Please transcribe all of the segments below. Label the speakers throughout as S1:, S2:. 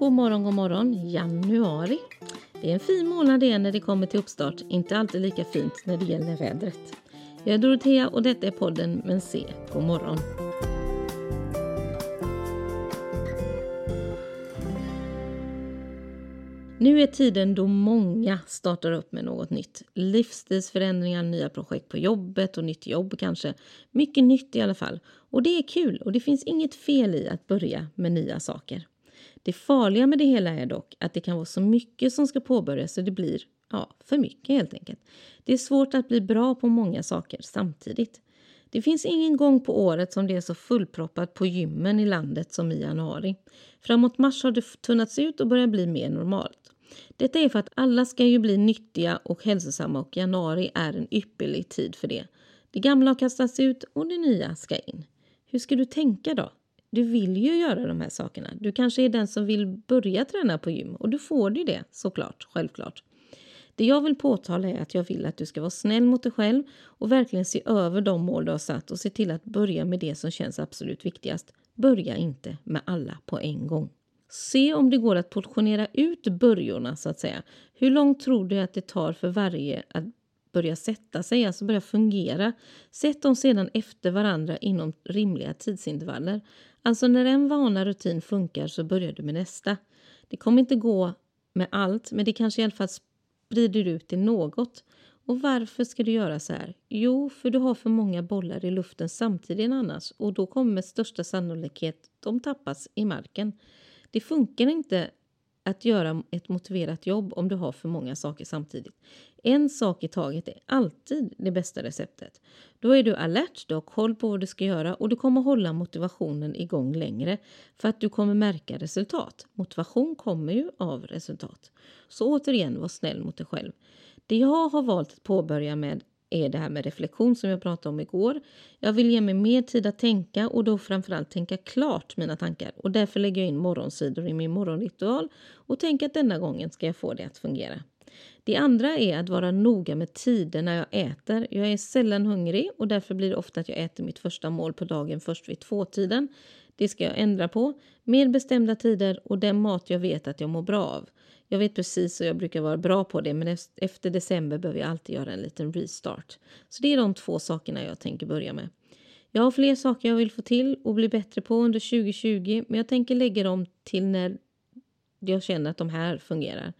S1: God morgon, god morgon. Januari. Det är en fin månad det när det kommer till uppstart. Inte alltid lika fint när det gäller vädret. Jag är Dorotea och detta är podden Men se, god morgon. Nu är tiden då många startar upp med något nytt. Livsstilsförändringar, nya projekt på jobbet och nytt jobb kanske. Mycket nytt i alla fall. Och det är kul och det finns inget fel i att börja med nya saker. Det farliga med det hela är dock att det kan vara så mycket som ska påbörjas så det blir ja, för mycket helt enkelt. Det är svårt att bli bra på många saker samtidigt. Det finns ingen gång på året som det är så fullproppat på gymmen i landet som i januari. Framåt mars har det tunnats ut och börjar bli mer normalt. Detta är för att alla ska ju bli nyttiga och hälsosamma och januari är en ypperlig tid för det. Det gamla har kastats ut och det nya ska in. Hur ska du tänka då? Du vill ju göra de här sakerna. Du kanske är den som vill börja träna på gym och du får ju det såklart, självklart. Det jag vill påtala är att jag vill att du ska vara snäll mot dig själv och verkligen se över de mål du har satt och se till att börja med det som känns absolut viktigast. Börja inte med alla på en gång. Se om det går att portionera ut börjorna så att säga. Hur långt tror du att det tar för varje att börja sätta sig, alltså börja fungera? Sätt dem sedan efter varandra inom rimliga tidsintervaller. Alltså när en vana rutin funkar så börjar du med nästa. Det kommer inte gå med allt, men det kanske i alla fall sprider ut till något. Och varför ska du göra så här? Jo, för du har för många bollar i luften samtidigt annars och då kommer med största sannolikhet de tappas i marken. Det funkar inte att göra ett motiverat jobb om du har för många saker samtidigt. En sak i taget är alltid det bästa receptet. Då är du alert, du har koll på vad du ska göra och du kommer hålla motivationen igång längre för att du kommer märka resultat. Motivation kommer ju av resultat. Så återigen, var snäll mot dig själv. Det jag har valt att påbörja med är det här med reflektion som jag pratade om igår. Jag vill ge mig mer tid att tänka och då framförallt tänka klart mina tankar och därför lägger jag in morgonsidor i min morgonritual och tänker att denna gången ska jag få det att fungera. Det andra är att vara noga med tider när jag äter. Jag är sällan hungrig och därför blir det ofta att jag äter mitt första mål på dagen först vid tvåtiden. Det ska jag ändra på. Mer bestämda tider och den mat jag vet att jag mår bra av. Jag vet precis och jag brukar vara bra på det men efter december behöver jag alltid göra en liten restart. Så det är de två sakerna jag tänker börja med. Jag har fler saker jag vill få till och bli bättre på under 2020 men jag tänker lägga dem till när jag känner att de här fungerar.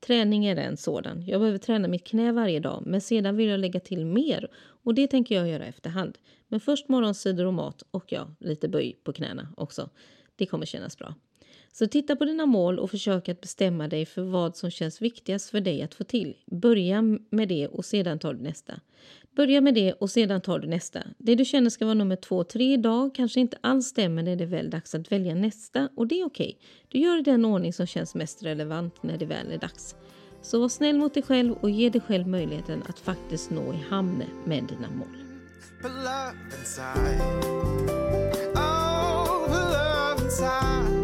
S1: Träning är en sådan. Jag behöver träna mitt knä varje dag men sedan vill jag lägga till mer och det tänker jag göra efterhand. Men först morgonsidor och mat och ja, lite böj på knäna också. Det kommer kännas bra. Så titta på dina mål och försök att bestämma dig för vad som känns viktigast för dig att få till. Börja med det och sedan tar du nästa. Börja med det och sedan tar du nästa. Det du känner ska vara nummer två, tre idag kanske inte alls stämmer när det är väl dags att välja nästa och det är okej. Du gör det i den ordning som känns mest relevant när det väl är dags. Så var snäll mot dig själv och ge dig själv möjligheten att faktiskt nå i hamn med dina mål. Oh, love inside.